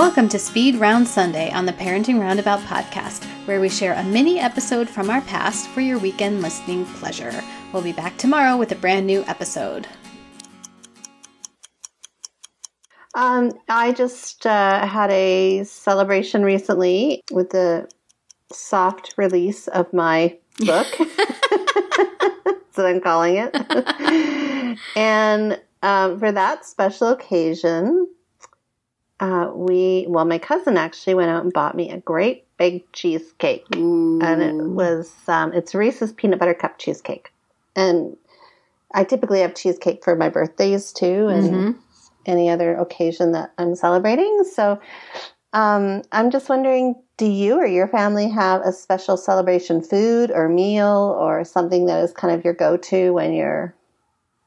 Welcome to Speed Round Sunday on the Parenting Roundabout podcast, where we share a mini episode from our past for your weekend listening pleasure. We'll be back tomorrow with a brand new episode. Um, I just uh, had a celebration recently with the soft release of my book. That's what I'm calling it. and um, for that special occasion, uh, we, well, my cousin actually went out and bought me a great big cheesecake. Ooh. And it was, um, it's Reese's peanut butter cup cheesecake. And I typically have cheesecake for my birthdays too. And Mm-hmm. any other occasion that I'm celebrating. So um, I'm just wondering do you or your family have a special celebration food or meal or something that is kind of your go to when you're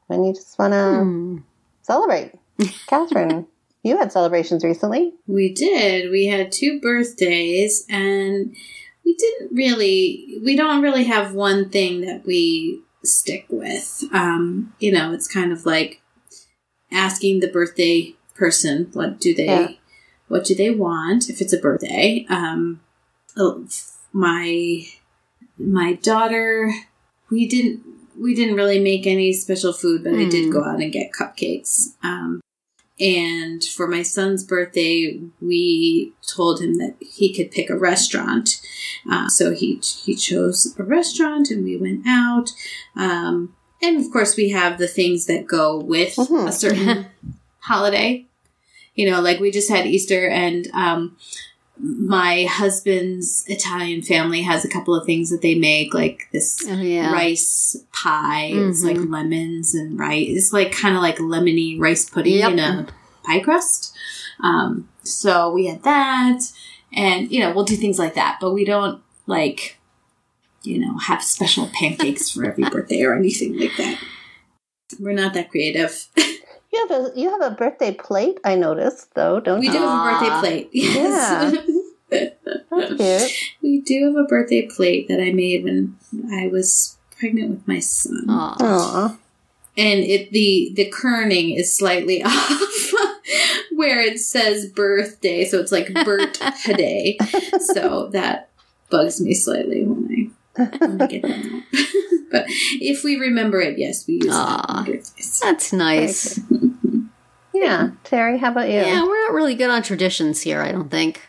when you just want to Hmm. celebrate? Catherine, you had celebrations recently. We did. We had two birthdays, and we didn't really, we don't really have one thing that we stick with. Um, you know, it's kind of like asking the birthday person, what do they, Yeah. what do they want if it's a birthday? Um, oh, my, my daughter, we didn't, we didn't really make any special food, but I did Hmm. go out and get cupcakes. Um, and for my son's birthday, we told him that he could pick a restaurant. Uh, so he he chose a restaurant, and we went out. Um, and of course, we have the things that go with Mhm. a certain holiday. You know, like we just had Easter, and um, my husband's Italian family has a couple of things that they make, like this Oh, yeah. rice pie. It's like Mhm. lemons and rice. It's like kind of like lemony rice pudding Yep. in a pie crust. Um, so we had that, and you know we'll do things like that, but we don't like you know have special pancakes for every birthday or anything like that. We're not that creative. You have a you have a birthday plate. I noticed though, don't we you? do have a birthday ah. plate. Yes. That's cute. we do have a birthday plate that I made when I was pregnant with my son. Aw. Aw. and it the the kerning is slightly off where it says birthday so it's like birthday so that bugs me slightly when i when i get that but if we remember it yes we use that Aw. on birthdays. That's nice. Yeah, Terry, how about you? Yeah, we're not really good on traditions here, I don't think.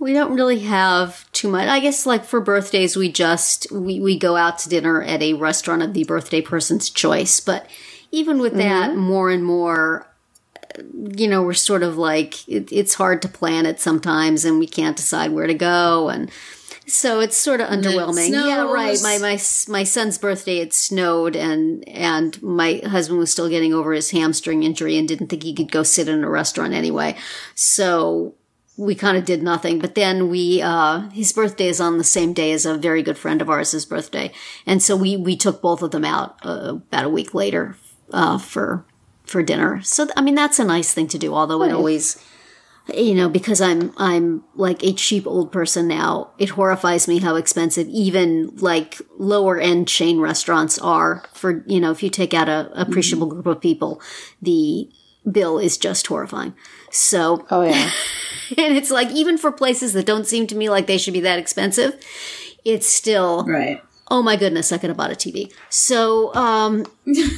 We don't really have too much. I guess like for birthdays we just we, we go out to dinner at a restaurant of the birthday person's choice. But even with that, mm-hmm. more and more you know, we're sort of like it, it's hard to plan it sometimes and we can't decide where to go and so it's sort of underwhelming. Yeah, right. My my my son's birthday it snowed and and my husband was still getting over his hamstring injury and didn't think he could go sit in a restaurant anyway. So we kind of did nothing. But then we uh his birthday is on the same day as a very good friend of ours' birthday. And so we we took both of them out uh, about a week later uh for for dinner. So I mean that's a nice thing to do although it always you know because i'm i'm like a cheap old person now it horrifies me how expensive even like lower end chain restaurants are for you know if you take out a appreciable group of people the bill is just horrifying. So Oh yeah. and it's like even for places that don't seem to me like they should be that expensive it's still right. Oh my goodness i could have bought a tv so um this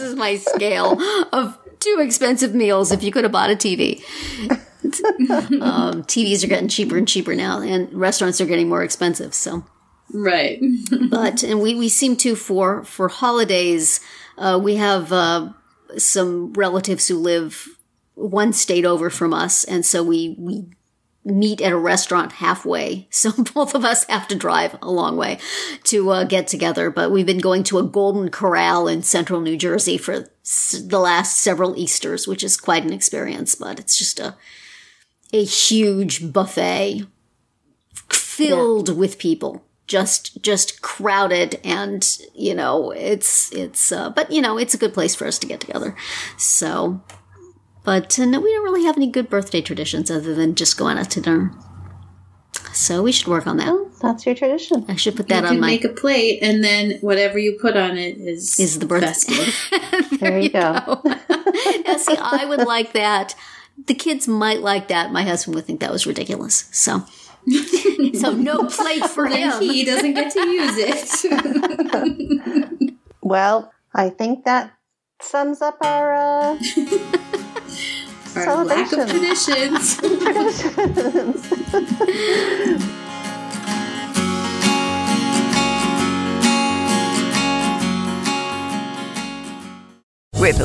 is my scale of two expensive meals if you could have bought a TV. um, TVs are getting cheaper and cheaper now, and restaurants are getting more expensive. So, right. but and we we seem to for for holidays. Uh, we have uh, some relatives who live one state over from us, and so we we meet at a restaurant halfway. So both of us have to drive a long way to uh, get together. But we've been going to a Golden Corral in central New Jersey for the last several Easters, which is quite an experience. But it's just a a huge buffet filled yeah. with people just just crowded and you know it's it's uh, but you know it's a good place for us to get together so but uh, no, we don't really have any good birthday traditions other than just going out to dinner so we should work on that that's your tradition i should put that you on my make a plate and then whatever you put on it is is the birthday there, there, you go, go. now see i would like that the kids might like that. My husband would think that was ridiculous. So, so no plate for him. He doesn't get to use it. well, I think that sums up our uh, our lack of traditions.